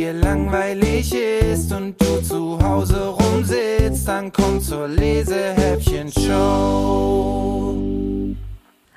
dir langweilig ist und du zu Hause rumsitzt, dann komm zur Lesehäppchen-Show.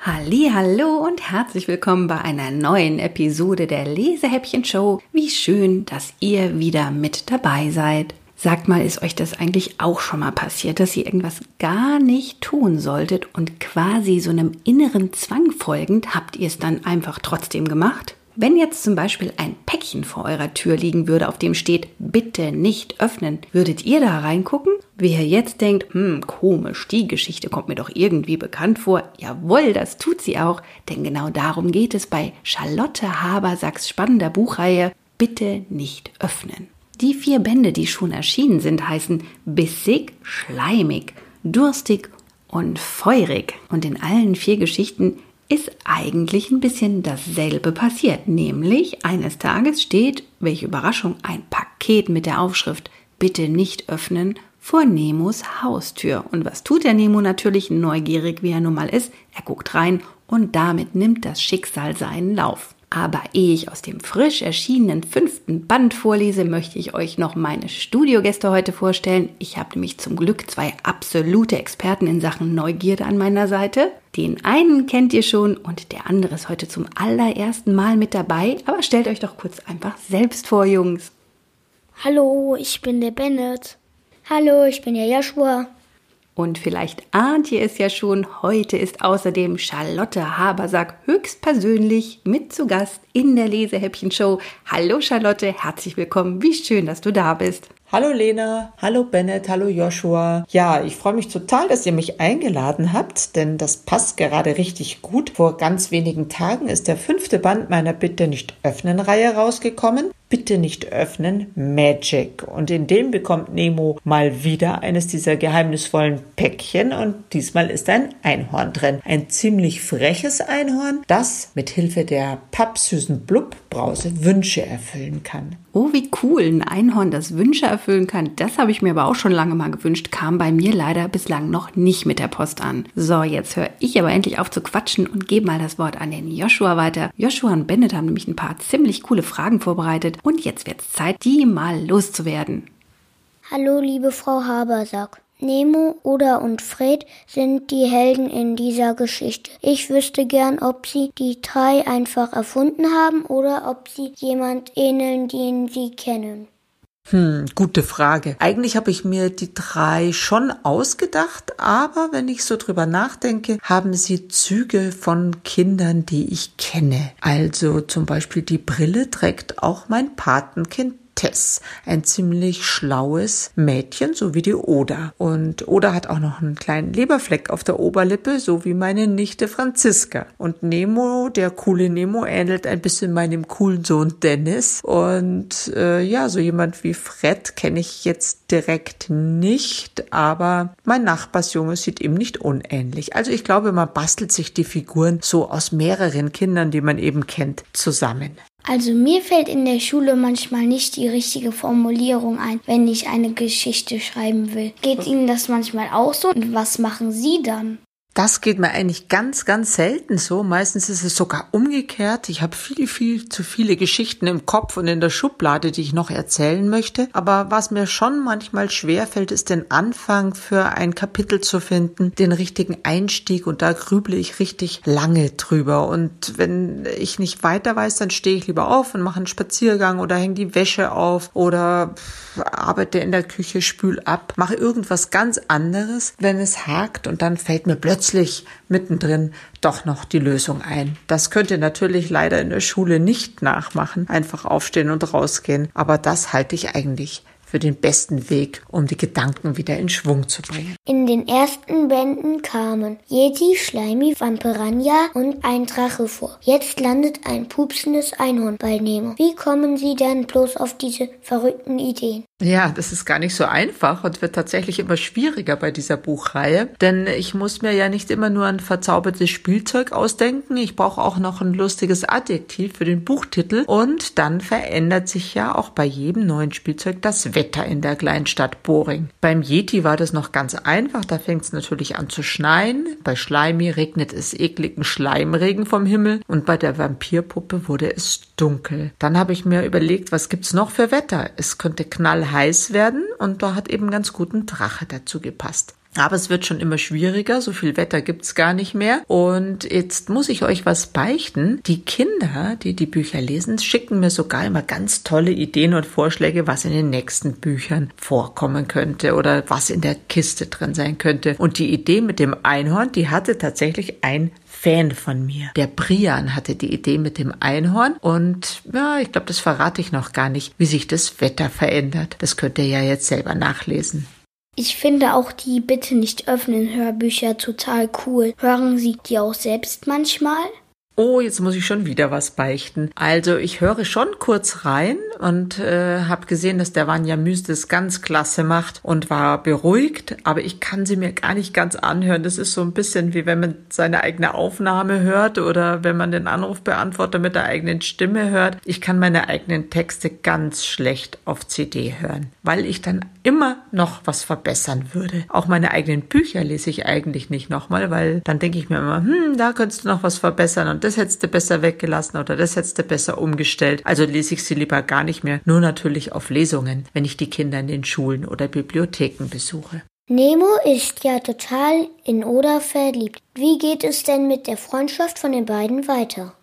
Hallo und herzlich willkommen bei einer neuen Episode der Lesehäppchen Show. Wie schön, dass ihr wieder mit dabei seid. Sagt mal, ist euch das eigentlich auch schon mal passiert, dass ihr irgendwas gar nicht tun solltet und quasi so einem inneren Zwang folgend habt ihr es dann einfach trotzdem gemacht? Wenn jetzt zum Beispiel ein Päckchen vor eurer Tür liegen würde, auf dem steht, bitte nicht öffnen, würdet ihr da reingucken? Wer jetzt denkt, hm, komisch, die Geschichte kommt mir doch irgendwie bekannt vor. Jawohl, das tut sie auch, denn genau darum geht es bei Charlotte Habersacks spannender Buchreihe Bitte nicht öffnen. Die vier Bände, die schon erschienen sind, heißen Bissig, Schleimig, Durstig und Feurig. Und in allen vier Geschichten ist eigentlich ein bisschen dasselbe passiert. Nämlich eines Tages steht, welche Überraschung, ein Paket mit der Aufschrift Bitte nicht öffnen vor Nemos Haustür. Und was tut der Nemo natürlich neugierig, wie er nun mal ist? Er guckt rein und damit nimmt das Schicksal seinen Lauf. Aber ehe ich aus dem frisch erschienenen fünften Band vorlese, möchte ich euch noch meine Studiogäste heute vorstellen. Ich habe nämlich zum Glück zwei absolute Experten in Sachen Neugierde an meiner Seite. Den einen kennt ihr schon und der andere ist heute zum allerersten Mal mit dabei. Aber stellt euch doch kurz einfach selbst vor, Jungs. Hallo, ich bin der Bennett. Hallo, ich bin der Joshua. Und vielleicht ahnt ihr es ja schon, heute ist außerdem Charlotte Habersack höchstpersönlich mit zu Gast in der Lesehäppchen-Show. Hallo Charlotte, herzlich willkommen. Wie schön, dass du da bist. Hallo Lena, hallo Bennett, hallo Joshua. Ja, ich freue mich total, dass ihr mich eingeladen habt, denn das passt gerade richtig gut. Vor ganz wenigen Tagen ist der fünfte Band meiner Bitte nicht öffnen Reihe rausgekommen. Bitte nicht öffnen, Magic. Und in dem bekommt Nemo mal wieder eines dieser geheimnisvollen Päckchen und diesmal ist ein Einhorn drin. Ein ziemlich freches Einhorn, das mit Hilfe der pappsüßen Blubbrause Wünsche erfüllen kann. Oh, wie cool, ein Einhorn, das Wünsche erfüllen kann. Das habe ich mir aber auch schon lange mal gewünscht, kam bei mir leider bislang noch nicht mit der Post an. So, jetzt höre ich aber endlich auf zu quatschen und gebe mal das Wort an den Joshua weiter. Joshua und Bennett haben nämlich ein paar ziemlich coole Fragen vorbereitet und jetzt wird es Zeit, die mal loszuwerden. Hallo, liebe Frau Habersack. Nemo, Oda und Fred sind die Helden in dieser Geschichte. Ich wüsste gern, ob sie die drei einfach erfunden haben oder ob sie jemand ähneln, den sie kennen. Hm, gute Frage. Eigentlich habe ich mir die drei schon ausgedacht, aber wenn ich so drüber nachdenke, haben sie Züge von Kindern, die ich kenne. Also zum Beispiel die Brille trägt auch mein Patenkind Tess, ein ziemlich schlaues Mädchen, so wie die Oda. Und Oda hat auch noch einen kleinen Leberfleck auf der Oberlippe, so wie meine Nichte Franziska. Und Nemo, der coole Nemo, ähnelt ein bisschen meinem coolen Sohn Dennis. Und äh, ja, so jemand wie Fred kenne ich jetzt direkt nicht, aber mein Nachbarsjunge sieht ihm nicht unähnlich. Also ich glaube, man bastelt sich die Figuren so aus mehreren Kindern, die man eben kennt, zusammen. Also mir fällt in der Schule manchmal nicht die richtige Formulierung ein, wenn ich eine Geschichte schreiben will. Geht Ihnen das manchmal auch so? Und was machen Sie dann? Das geht mir eigentlich ganz, ganz selten so. Meistens ist es sogar umgekehrt. Ich habe viel, viel zu viele Geschichten im Kopf und in der Schublade, die ich noch erzählen möchte. Aber was mir schon manchmal schwer fällt, ist den Anfang für ein Kapitel zu finden, den richtigen Einstieg. Und da grüble ich richtig lange drüber. Und wenn ich nicht weiter weiß, dann stehe ich lieber auf und mache einen Spaziergang oder hänge die Wäsche auf oder arbeite in der Küche, spül ab, mache irgendwas ganz anderes, wenn es hakt und dann fällt mir plötzlich mittendrin doch noch die Lösung ein. Das könnt ihr natürlich leider in der Schule nicht nachmachen, einfach aufstehen und rausgehen, aber das halte ich eigentlich für den besten Weg, um die Gedanken wieder in Schwung zu bringen. In den ersten Bänden kamen Yeti, Schleimi, Vampiranja und ein Drache vor. Jetzt landet ein pupsendes Einhorn bei Nemo. Wie kommen Sie denn bloß auf diese verrückten Ideen? Ja, das ist gar nicht so einfach und wird tatsächlich immer schwieriger bei dieser Buchreihe, denn ich muss mir ja nicht immer nur ein verzaubertes Spielzeug ausdenken, ich brauche auch noch ein lustiges Adjektiv für den Buchtitel und dann verändert sich ja auch bei jedem neuen Spielzeug das Wetter in der kleinen Stadt Boring. Beim Yeti war das noch ganz einfach, da fängt es natürlich an zu schneien, bei Schleimi regnet es ekligen Schleimregen vom Himmel und bei der Vampirpuppe wurde es dunkel. Dann habe ich mir überlegt, was gibt's noch für Wetter? Es könnte knallhart heiß werden und da hat eben ganz gut ein Drache dazu gepasst. Aber es wird schon immer schwieriger, so viel Wetter gibt's gar nicht mehr. Und jetzt muss ich euch was beichten. Die Kinder, die die Bücher lesen, schicken mir sogar immer ganz tolle Ideen und Vorschläge, was in den nächsten Büchern vorkommen könnte oder was in der Kiste drin sein könnte. Und die Idee mit dem Einhorn, die hatte tatsächlich ein Fan von mir. Der Brian hatte die Idee mit dem Einhorn und ja, ich glaube, das verrate ich noch gar nicht, wie sich das Wetter verändert. Das könnt ihr ja jetzt selber nachlesen. Ich finde auch die Bitte nicht öffnen Hörbücher total cool. Hören Sie die auch selbst manchmal? Oh, jetzt muss ich schon wieder was beichten. Also ich höre schon kurz rein und äh, habe gesehen, dass der Vanya Müs das ganz klasse macht und war beruhigt, aber ich kann sie mir gar nicht ganz anhören. Das ist so ein bisschen wie wenn man seine eigene Aufnahme hört oder wenn man den Anrufbeantworter mit der eigenen Stimme hört. Ich kann meine eigenen Texte ganz schlecht auf CD hören, weil ich dann immer noch was verbessern würde. Auch meine eigenen Bücher lese ich eigentlich nicht nochmal, weil dann denke ich mir immer, hm, da könntest du noch was verbessern und das hättest du besser weggelassen oder das hättest du besser umgestellt. Also lese ich sie lieber gar nicht mehr, nur natürlich auf Lesungen, wenn ich die Kinder in den Schulen oder Bibliotheken besuche. Nemo ist ja total in Oda verliebt. Wie geht es denn mit der Freundschaft von den beiden weiter?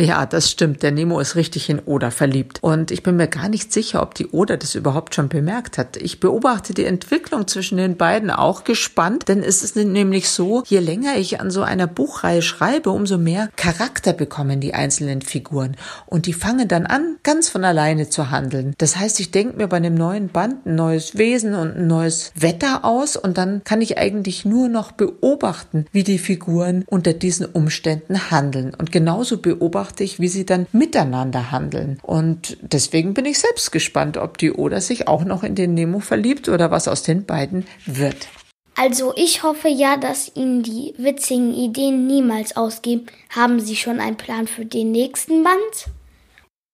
Ja, das stimmt. Der Nemo ist richtig in Oda verliebt. Und ich bin mir gar nicht sicher, ob die Oda das überhaupt schon bemerkt hat. Ich beobachte die Entwicklung zwischen den beiden auch gespannt, denn es ist nämlich so, je länger ich an so einer Buchreihe schreibe, umso mehr Charakter bekommen die einzelnen Figuren. Und die fangen dann an, ganz von alleine zu handeln. Das heißt, ich denke mir bei einem neuen Band ein neues Wesen und ein neues Wetter aus und dann kann ich eigentlich nur noch beobachten, wie die Figuren unter diesen Umständen handeln. Und genauso beobachten beobachte ich, wie sie dann miteinander handeln. Und deswegen bin ich selbst gespannt, ob die Oda sich auch noch in den Nemo verliebt oder was aus den beiden wird. Also ich hoffe ja, dass Ihnen die witzigen Ideen niemals ausgehen. Haben Sie schon einen Plan für den nächsten Band?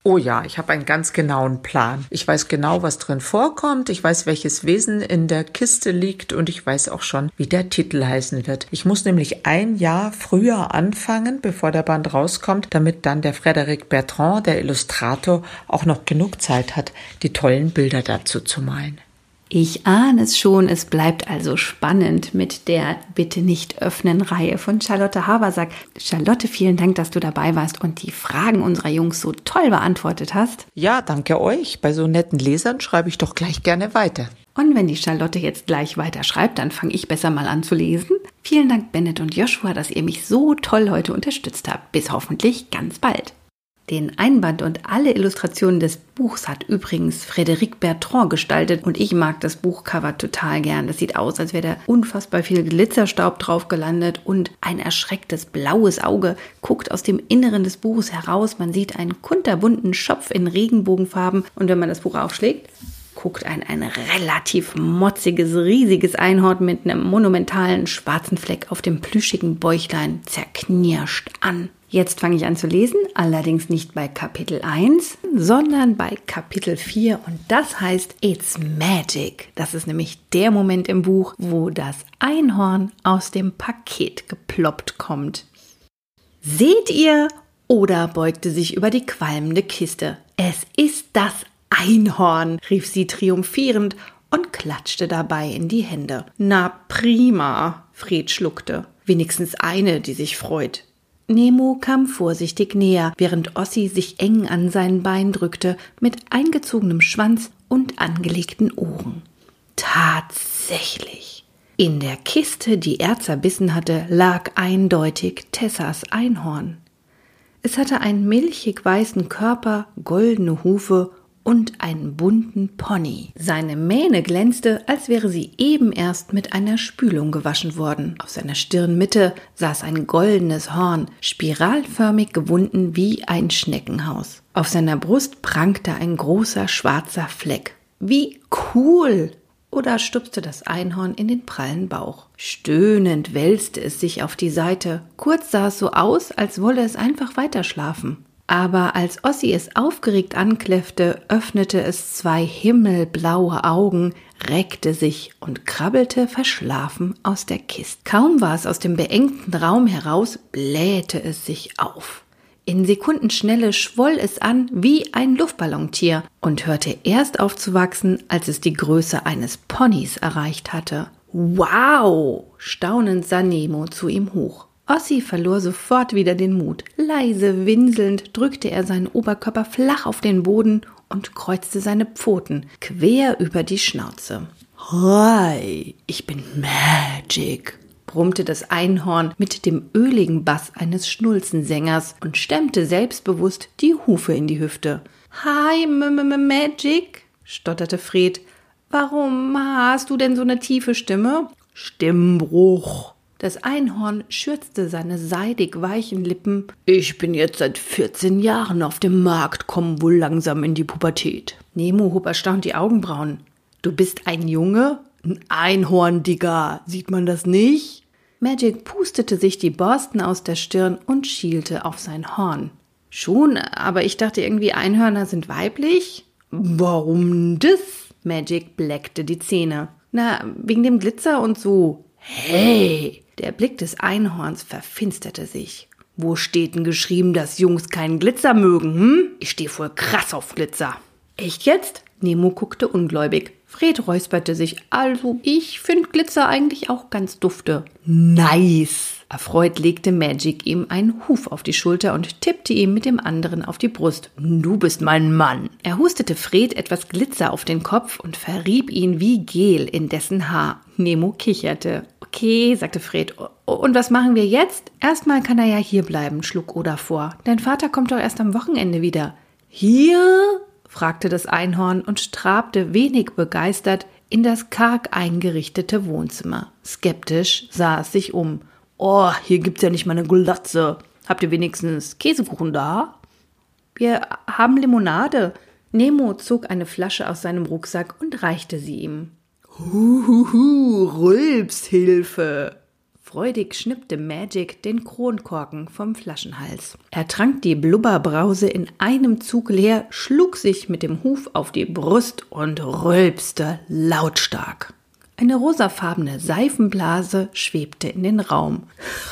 Oh ja, ich habe einen ganz genauen Plan. Ich weiß genau, was drin vorkommt, ich weiß, welches Wesen in der Kiste liegt und ich weiß auch schon, wie der Titel heißen wird. Ich muss nämlich ein Jahr früher anfangen, bevor der Band rauskommt, damit dann der Frédéric Bertrand, der Illustrator, auch noch genug Zeit hat, die tollen Bilder dazu zu malen. Ich ahne es schon, es bleibt also spannend mit der Bitte nicht öffnen Reihe von Charlotte Habersack. Charlotte, vielen Dank, dass du dabei warst und die Fragen unserer Jungs so toll beantwortet hast. Ja, danke euch. Bei so netten Lesern schreibe ich doch gleich gerne weiter. Und wenn die Charlotte jetzt gleich weiter schreibt, dann fange ich besser mal an zu lesen. Vielen Dank, Bennett und Joshua, dass ihr mich so toll heute unterstützt habt. Bis hoffentlich ganz bald. Den Einband und alle Illustrationen des Buchs hat übrigens Frédéric Bertrand gestaltet und ich mag das Buchcover total gern. Das sieht aus, als wäre da unfassbar viel Glitzerstaub drauf gelandet und ein erschrecktes blaues Auge guckt aus dem Inneren des Buches heraus. Man sieht einen kunterbunten Schopf in Regenbogenfarben und wenn man das Buch aufschlägt, guckt ein, ein relativ motziges, riesiges Einhorn mit einem monumentalen schwarzen Fleck auf dem plüschigen Bäuchlein zerknirscht an. Jetzt fange ich an zu lesen, allerdings nicht bei Kapitel 1, sondern bei Kapitel 4 und das heißt It's Magic. Das ist nämlich der Moment im Buch, wo das Einhorn aus dem Paket geploppt kommt. Seht ihr? Oder beugte sich über die qualmende Kiste. Es ist das Einhorn, rief sie triumphierend und klatschte dabei in die Hände. Na prima, Fred schluckte. Wenigstens eine, die sich freut. Nemo kam vorsichtig näher, während Ossi sich eng an sein Bein drückte, mit eingezogenem Schwanz und angelegten Ohren. Tatsächlich. In der Kiste, die er zerbissen hatte, lag eindeutig Tessas Einhorn. Es hatte einen milchig weißen Körper, goldene Hufe und einen bunten Pony. Seine Mähne glänzte, als wäre sie eben erst mit einer Spülung gewaschen worden. Auf seiner Stirnmitte saß ein goldenes Horn, spiralförmig gewunden wie ein Schneckenhaus. Auf seiner Brust prangte ein großer schwarzer Fleck. Wie cool! Oder stupste das Einhorn in den prallen Bauch. Stöhnend wälzte es sich auf die Seite. Kurz sah es so aus, als wolle es einfach weiterschlafen. Aber als Ossi es aufgeregt ankläffte, öffnete es zwei himmelblaue Augen, reckte sich und krabbelte verschlafen aus der Kiste. Kaum war es aus dem beengten Raum heraus, blähte es sich auf. In Sekundenschnelle schwoll es an wie ein Luftballontier und hörte erst auf zu wachsen, als es die Größe eines Ponys erreicht hatte. Wow! Staunend sah Nemo zu ihm hoch. Ossi verlor sofort wieder den Mut. Leise winselnd drückte er seinen Oberkörper flach auf den Boden und kreuzte seine Pfoten quer über die Schnauze. Hi, ich bin Magic, brummte das Einhorn mit dem öligen Bass eines Schnulzensängers und stemmte selbstbewusst die Hufe in die Hüfte. Hi, M -M Magic, stotterte Fred. Warum hast du denn so eine tiefe Stimme? Stimmbruch, das Einhorn schürzte seine seidig weichen Lippen. Ich bin jetzt seit 14 Jahren auf dem Markt, komm wohl langsam in die Pubertät. Nemo hob erstaunt die Augenbrauen. Du bist ein Junge? Ein Einhorn, Digga. Sieht man das nicht? Magic pustete sich die Borsten aus der Stirn und schielte auf sein Horn. Schon, aber ich dachte irgendwie Einhörner sind weiblich? Warum das? Magic bleckte die Zähne. Na, wegen dem Glitzer und so. Hey, der Blick des Einhorns verfinsterte sich. Wo steht denn geschrieben, dass Jungs keinen Glitzer mögen, hm? Ich stehe voll krass auf Glitzer. Echt jetzt? Nemo guckte ungläubig. Fred räusperte sich. Also, ich finde Glitzer eigentlich auch ganz dufte. Nice! Erfreut legte Magic ihm einen Huf auf die Schulter und tippte ihm mit dem anderen auf die Brust. Du bist mein Mann. Er hustete Fred etwas Glitzer auf den Kopf und verrieb ihn wie Gel in dessen Haar. Nemo kicherte. Okay, sagte Fred. Und was machen wir jetzt? Erstmal kann er ja hier bleiben, schlug Oda vor. Dein Vater kommt doch erst am Wochenende wieder. Hier? Fragte das Einhorn und trabte wenig begeistert in das karg eingerichtete Wohnzimmer. Skeptisch sah es sich um. Oh, hier gibt's ja nicht mal eine Glatze. Habt ihr wenigstens Käsekuchen da? Wir haben Limonade. Nemo zog eine Flasche aus seinem Rucksack und reichte sie ihm. Huhuhu, Rülpshilfe! Freudig schnippte Magic den Kronkorken vom Flaschenhals. Er trank die Blubberbrause in einem Zug leer, schlug sich mit dem Huf auf die Brust und rülpste lautstark. Eine rosafarbene Seifenblase schwebte in den Raum.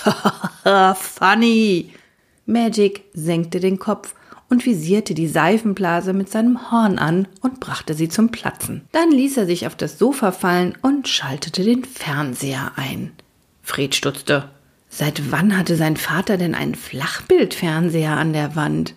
Funny! Magic senkte den Kopf und visierte die Seifenblase mit seinem Horn an und brachte sie zum Platzen. Dann ließ er sich auf das Sofa fallen und schaltete den Fernseher ein. Fred stutzte. Seit wann hatte sein Vater denn einen Flachbildfernseher an der Wand?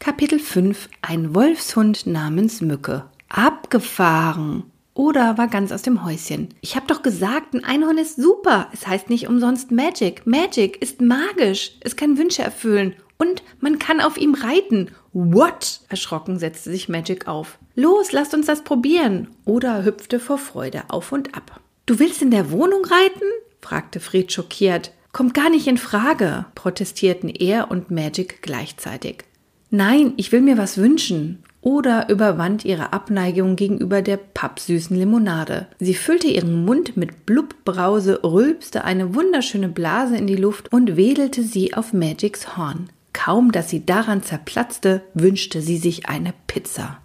Kapitel 5 Ein Wolfshund namens Mücke. Abgefahren. Oder war ganz aus dem Häuschen. Ich hab doch gesagt, ein Einhorn ist super. Es heißt nicht umsonst Magic. Magic ist magisch. Es kann Wünsche erfüllen und man kann auf ihm reiten. What? Erschrocken setzte sich Magic auf. Los, lasst uns das probieren. Oder hüpfte vor Freude auf und ab. Du willst in der Wohnung reiten? Fragte Fred schockiert. Kommt gar nicht in Frage, protestierten er und Magic gleichzeitig. Nein, ich will mir was wünschen. Oder überwand ihre Abneigung gegenüber der pappsüßen Limonade. Sie füllte ihren Mund mit Blubbrause, rülpste eine wunderschöne Blase in die Luft und wedelte sie auf Magics Horn. Kaum, dass sie daran zerplatzte, wünschte sie sich eine Pizza.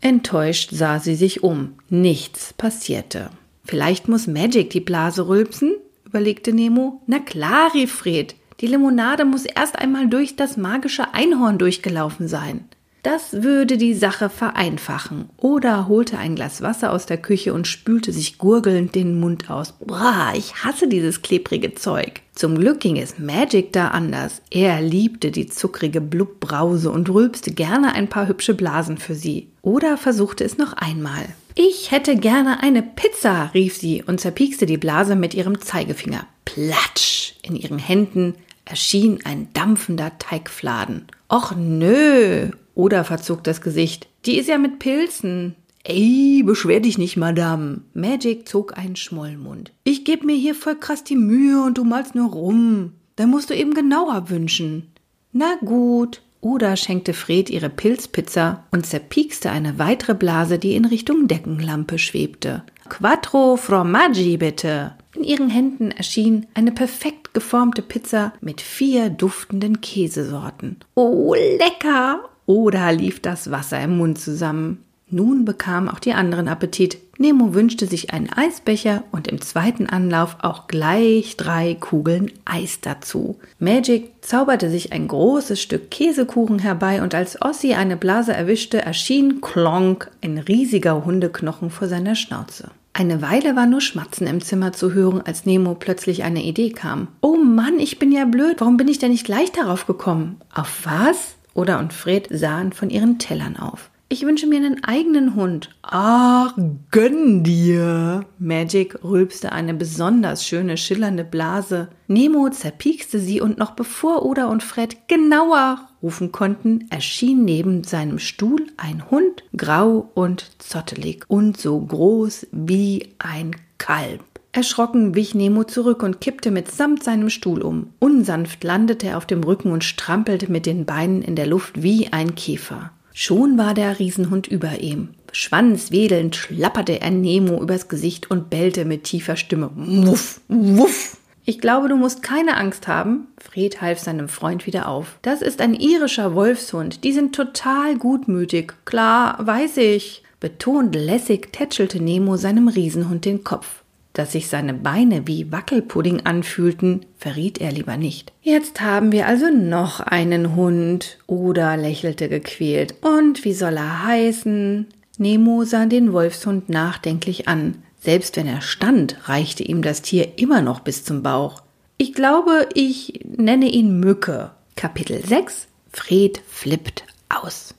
Enttäuscht sah sie sich um. Nichts passierte. Vielleicht muss Magic die Blase rülpsen? Überlegte Nemo. Na klar, rief Fred. Die Limonade muss erst einmal durch das magische Einhorn durchgelaufen sein. Das würde die Sache vereinfachen. Oder holte ein Glas Wasser aus der Küche und spülte sich gurgelnd den Mund aus. Boah, ich hasse dieses klebrige Zeug. Zum Glück ging es Magic da anders. Er liebte die zuckrige Blubbrause und rülpste gerne ein paar hübsche Blasen für sie. Oder versuchte es noch einmal. Ich hätte gerne eine Pizza, rief sie und zerpiekste die Blase mit ihrem Zeigefinger. Platsch! In ihren Händen erschien ein dampfender Teigfladen. Och nö, oder verzog das Gesicht. Die ist ja mit Pilzen. Ey, beschwer dich nicht, Madame. Magic zog einen Schmollmund. Ich geb mir hier voll krass die Mühe und du malst nur rum. Dann musst du eben genauer wünschen. Na gut. Oder schenkte Fred ihre Pilzpizza und zerpiekste eine weitere Blase, die in Richtung Deckenlampe schwebte. Quattro Formaggi bitte. In ihren Händen erschien eine perfekt geformte Pizza mit vier duftenden Käsesorten. Oh, lecker! Oder lief das Wasser im Mund zusammen. Nun bekamen auch die anderen Appetit. Nemo wünschte sich einen Eisbecher und im zweiten Anlauf auch gleich drei Kugeln Eis dazu. Magic zauberte sich ein großes Stück Käsekuchen herbei und als Ossi eine Blase erwischte, erschien Klonk, ein riesiger Hundeknochen vor seiner Schnauze. Eine Weile war nur Schmatzen im Zimmer zu hören, als Nemo plötzlich eine Idee kam. Oh Mann, ich bin ja blöd, warum bin ich denn nicht gleich darauf gekommen? Auf was? Oda und Fred sahen von ihren Tellern auf. Ich wünsche mir einen eigenen Hund. Ach, gönn dir. Magic rülpste eine besonders schöne, schillernde Blase. Nemo zerpiekste sie und noch bevor Oda und Fred genauer rufen konnten, erschien neben seinem Stuhl ein Hund, grau und zottelig und so groß wie ein Kalb. Erschrocken wich Nemo zurück und kippte mitsamt seinem Stuhl um. Unsanft landete er auf dem Rücken und strampelte mit den Beinen in der Luft wie ein Käfer. Schon war der Riesenhund über ihm. Schwanzwedelnd schlapperte er Nemo übers Gesicht und bellte mit tiefer Stimme. Wuff, wuff. Ich glaube, du musst keine Angst haben. Fred half seinem Freund wieder auf. Das ist ein irischer Wolfshund. Die sind total gutmütig. Klar, weiß ich. Betont lässig tätschelte Nemo seinem Riesenhund den Kopf. Dass sich seine Beine wie Wackelpudding anfühlten, verriet er lieber nicht. Jetzt haben wir also noch einen Hund. Oder lächelte gequält. Und wie soll er heißen? Nemo sah den Wolfshund nachdenklich an. Selbst wenn er stand, reichte ihm das Tier immer noch bis zum Bauch. Ich glaube, ich nenne ihn Mücke. Kapitel 6 Fred flippt aus.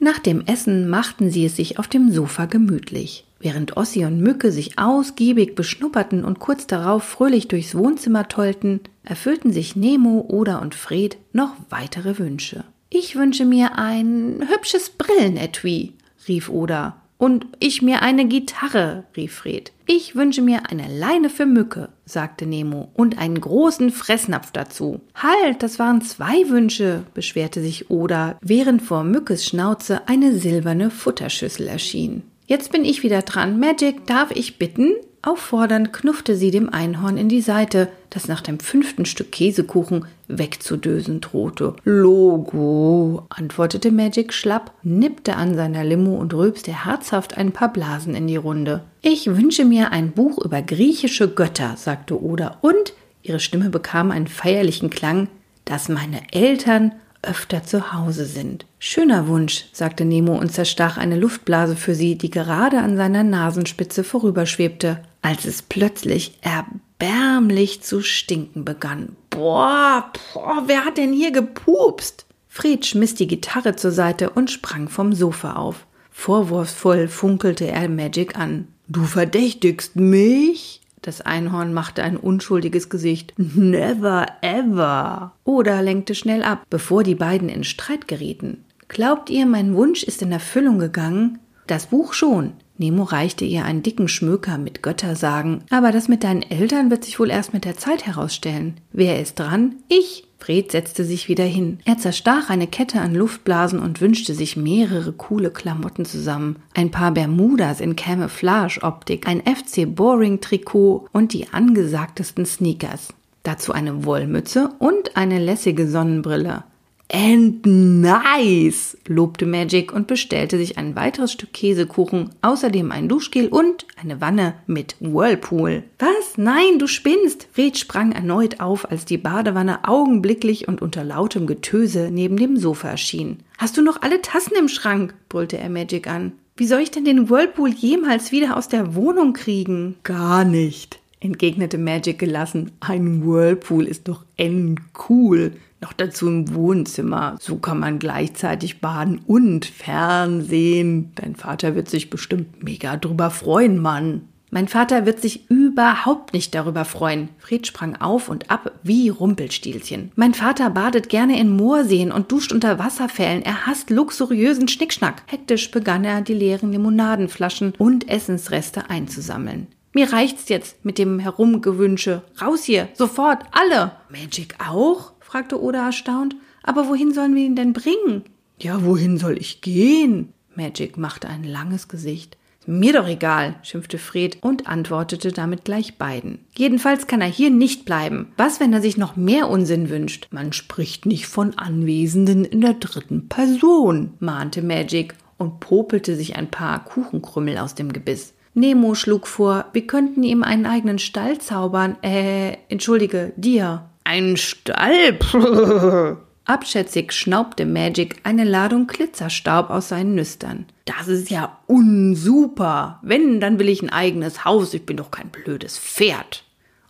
Nach dem Essen machten sie es sich auf dem Sofa gemütlich. Während Ossi und Mücke sich ausgiebig beschnupperten und kurz darauf fröhlich durchs Wohnzimmer tollten, erfüllten sich Nemo, Oda und Fred noch weitere Wünsche. Ich wünsche mir ein hübsches Brillenetui, rief Oda. Und ich mir eine Gitarre, rief Fred. Ich wünsche mir eine Leine für Mücke, sagte Nemo, und einen großen Fressnapf dazu. Halt, das waren zwei Wünsche, beschwerte sich Oda, während vor Mückes Schnauze eine silberne Futterschüssel erschien. Jetzt bin ich wieder dran. Magic, darf ich bitten? Auffordernd knuffte sie dem Einhorn in die Seite, das nach dem fünften Stück Käsekuchen wegzudösen drohte. Logo, antwortete Magic schlapp, nippte an seiner Limo und rülpste herzhaft ein paar Blasen in die Runde. Ich wünsche mir ein Buch über griechische Götter, sagte Oda, und ihre Stimme bekam einen feierlichen Klang, dass meine Eltern öfter zu Hause sind. Schöner Wunsch, sagte Nemo und zerstach eine Luftblase für sie, die gerade an seiner Nasenspitze vorüberschwebte, als es plötzlich erbärmlich zu stinken begann. Boah, boah, wer hat denn hier gepupst? Fred schmiss die Gitarre zur Seite und sprang vom Sofa auf. Vorwurfsvoll funkelte er Magic an. Du verdächtigst mich? Das Einhorn machte ein unschuldiges Gesicht. Never ever. Oder lenkte schnell ab, bevor die beiden in Streit gerieten. Glaubt ihr, mein Wunsch ist in Erfüllung gegangen? Das Buch schon. Nemo reichte ihr einen dicken Schmöker mit Göttersagen. Aber das mit deinen Eltern wird sich wohl erst mit der Zeit herausstellen. Wer ist dran? Ich. Fred setzte sich wieder hin. Er zerstach eine Kette an Luftblasen und wünschte sich mehrere coole Klamotten zusammen. Ein paar Bermudas in Camouflage-Optik, ein FC Boring-Trikot und die angesagtesten Sneakers. Dazu eine Wollmütze und eine lässige Sonnenbrille. And nice, lobte Magic und bestellte sich ein weiteres Stück Käsekuchen, außerdem ein Duschgel und eine Wanne mit Whirlpool. Was? Nein, du spinnst! Fred sprang erneut auf, als die Badewanne augenblicklich und unter lautem Getöse neben dem Sofa erschien. Hast du noch alle Tassen im Schrank? brüllte er Magic an. Wie soll ich denn den Whirlpool jemals wieder aus der Wohnung kriegen? Gar nicht, entgegnete Magic gelassen. Ein Whirlpool ist doch endcool. Noch dazu im Wohnzimmer. So kann man gleichzeitig baden und Fernsehen. Dein Vater wird sich bestimmt mega drüber freuen, Mann. Mein Vater wird sich überhaupt nicht darüber freuen. Fred sprang auf und ab wie Rumpelstilzchen. Mein Vater badet gerne in Moorseen und duscht unter Wasserfällen. Er hasst luxuriösen Schnickschnack. Hektisch begann er, die leeren Limonadenflaschen und Essensreste einzusammeln. Mir reicht's jetzt mit dem Herumgewünsche. Raus hier, sofort, alle. Magic auch? Fragte Oda erstaunt. Aber wohin sollen wir ihn denn bringen? Ja, wohin soll ich gehen? Magic machte ein langes Gesicht. Mir doch egal, schimpfte Fred und antwortete damit gleich beiden. Jedenfalls kann er hier nicht bleiben. Was, wenn er sich noch mehr Unsinn wünscht? Man spricht nicht von Anwesenden in der dritten Person, mahnte Magic und popelte sich ein paar Kuchenkrümmel aus dem Gebiss. Nemo schlug vor, wir könnten ihm einen eigenen Stall zaubern. Äh, entschuldige, dir. Einen Stall? Abschätzig schnaubte Magic eine Ladung Glitzerstaub aus seinen Nüstern. Das ist ja unsuper. Wenn, dann will ich ein eigenes Haus. Ich bin doch kein blödes Pferd.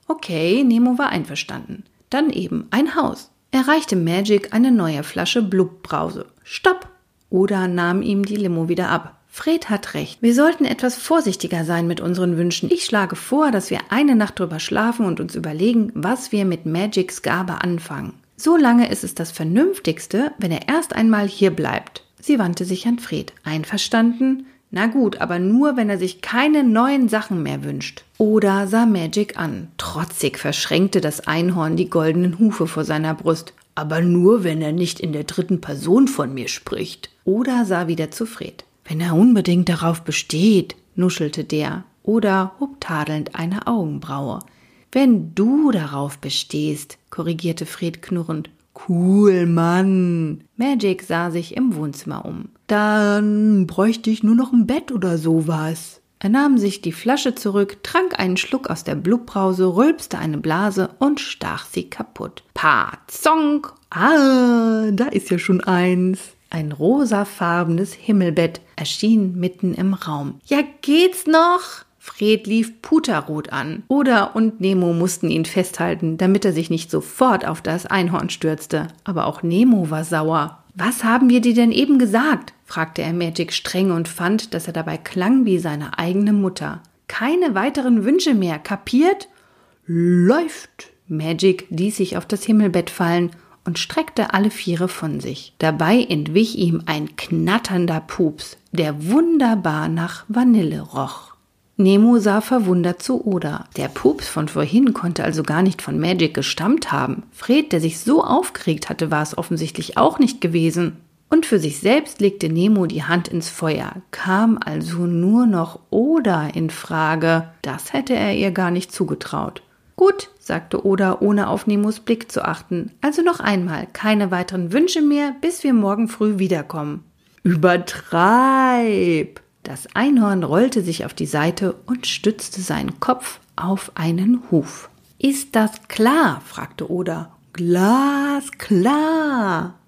Okay, Nemo war einverstanden. Dann eben ein Haus. Er reichte Magic eine neue Flasche Blubbrause. Stopp! Oder nahm ihm die Limo wieder ab. Fred hat recht. Wir sollten etwas vorsichtiger sein mit unseren Wünschen. Ich schlage vor, dass wir eine Nacht drüber schlafen und uns überlegen, was wir mit Magics Gabe anfangen. Solange ist es das Vernünftigste, wenn er erst einmal hier bleibt. Sie wandte sich an Fred. Einverstanden? Na gut, aber nur, wenn er sich keine neuen Sachen mehr wünscht. Oder sah Magic an. Trotzig verschränkte das Einhorn die goldenen Hufe vor seiner Brust. Aber nur, wenn er nicht in der dritten Person von mir spricht. Oder sah wieder zu Fred. Wenn er unbedingt darauf besteht, nuschelte der. Oder hob tadelnd eine Augenbraue. Wenn du darauf bestehst, korrigierte Fred knurrend. Cool, Mann. Magic sah sich im Wohnzimmer um. Dann bräuchte ich nur noch ein Bett oder sowas. Er nahm sich die Flasche zurück, trank einen Schluck aus der Blubbrause, rülpste eine Blase und stach sie kaputt. Pazonk! Ah, da ist ja schon eins. Ein rosafarbenes Himmelbett erschien mitten im Raum. Ja, geht's noch? Fred lief puterrot an. Oder und Nemo mussten ihn festhalten, damit er sich nicht sofort auf das Einhorn stürzte. Aber auch Nemo war sauer. Was haben wir dir denn eben gesagt? fragte er Magic streng und fand, dass er dabei klang wie seine eigene Mutter. Keine weiteren Wünsche mehr, kapiert? Läuft! Magic ließ sich auf das Himmelbett fallen und streckte alle Viere von sich. Dabei entwich ihm ein knatternder Pups, der wunderbar nach Vanille roch. Nemo sah verwundert zu Oda. Der Pups von vorhin konnte also gar nicht von Magic gestammt haben. Fred, der sich so aufgeregt hatte, war es offensichtlich auch nicht gewesen. Und für sich selbst legte Nemo die Hand ins Feuer, kam also nur noch Oda in Frage. Das hätte er ihr gar nicht zugetraut. Gut, sagte Oda, ohne auf Nemos Blick zu achten. Also noch einmal, keine weiteren Wünsche mehr, bis wir morgen früh wiederkommen. Übertreib! Das Einhorn rollte sich auf die Seite und stützte seinen Kopf auf einen Huf. Ist das klar? fragte Oda. Glasklar,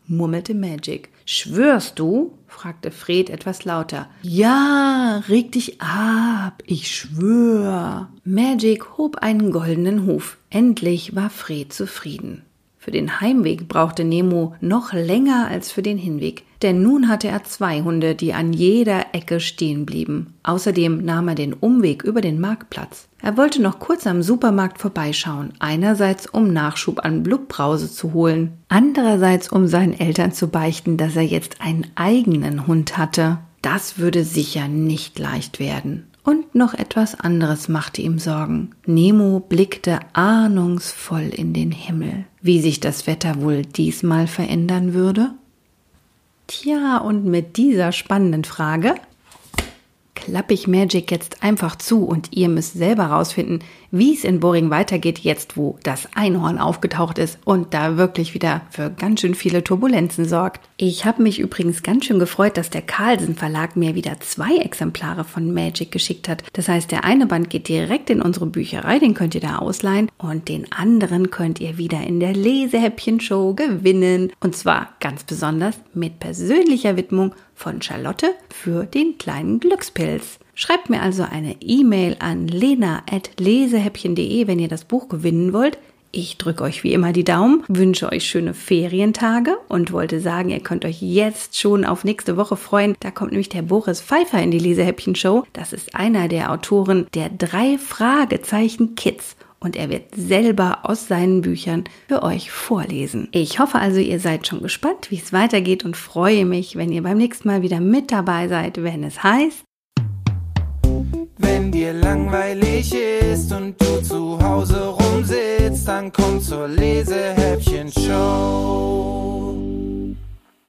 murmelte Magic. Schwörst du? fragte Fred etwas lauter. Ja, reg dich ab, ich schwör. Magic hob einen goldenen Huf. Endlich war Fred zufrieden. Für den Heimweg brauchte Nemo noch länger als für den Hinweg, denn nun hatte er zwei Hunde, die an jeder Ecke stehen blieben. Außerdem nahm er den Umweg über den Marktplatz. Er wollte noch kurz am Supermarkt vorbeischauen, einerseits um Nachschub an Blubbrause zu holen, andererseits um seinen Eltern zu beichten, dass er jetzt einen eigenen Hund hatte. Das würde sicher nicht leicht werden. Und noch etwas anderes machte ihm Sorgen. Nemo blickte ahnungsvoll in den Himmel. Wie sich das Wetter wohl diesmal verändern würde? Tja, und mit dieser spannenden Frage klappe ich Magic jetzt einfach zu und ihr müsst selber rausfinden, wie es in Boring weitergeht, jetzt wo das Einhorn aufgetaucht ist und da wirklich wieder für ganz schön viele Turbulenzen sorgt. Ich habe mich übrigens ganz schön gefreut, dass der Carlsen Verlag mir wieder zwei Exemplare von Magic geschickt hat. Das heißt, der eine Band geht direkt in unsere Bücherei, den könnt ihr da ausleihen und den anderen könnt ihr wieder in der Lesehäppchen-Show gewinnen und zwar ganz besonders mit persönlicher Widmung von Charlotte für den kleinen Glückspilz. Schreibt mir also eine E-Mail an lena.lesehäppchen.de, wenn ihr das Buch gewinnen wollt. Ich drücke euch wie immer die Daumen, wünsche euch schöne Ferientage und wollte sagen, ihr könnt euch jetzt schon auf nächste Woche freuen. Da kommt nämlich der Boris Pfeiffer in die Lesehäppchen-Show. Das ist einer der Autoren der drei Fragezeichen Kids und er wird selber aus seinen Büchern für euch vorlesen. Ich hoffe also, ihr seid schon gespannt, wie es weitergeht und freue mich, wenn ihr beim nächsten Mal wieder mit dabei seid, wenn es heißt. Wenn dir langweilig ist und du zu Hause rumsitzt, dann komm zur Lesehäppchen-Show.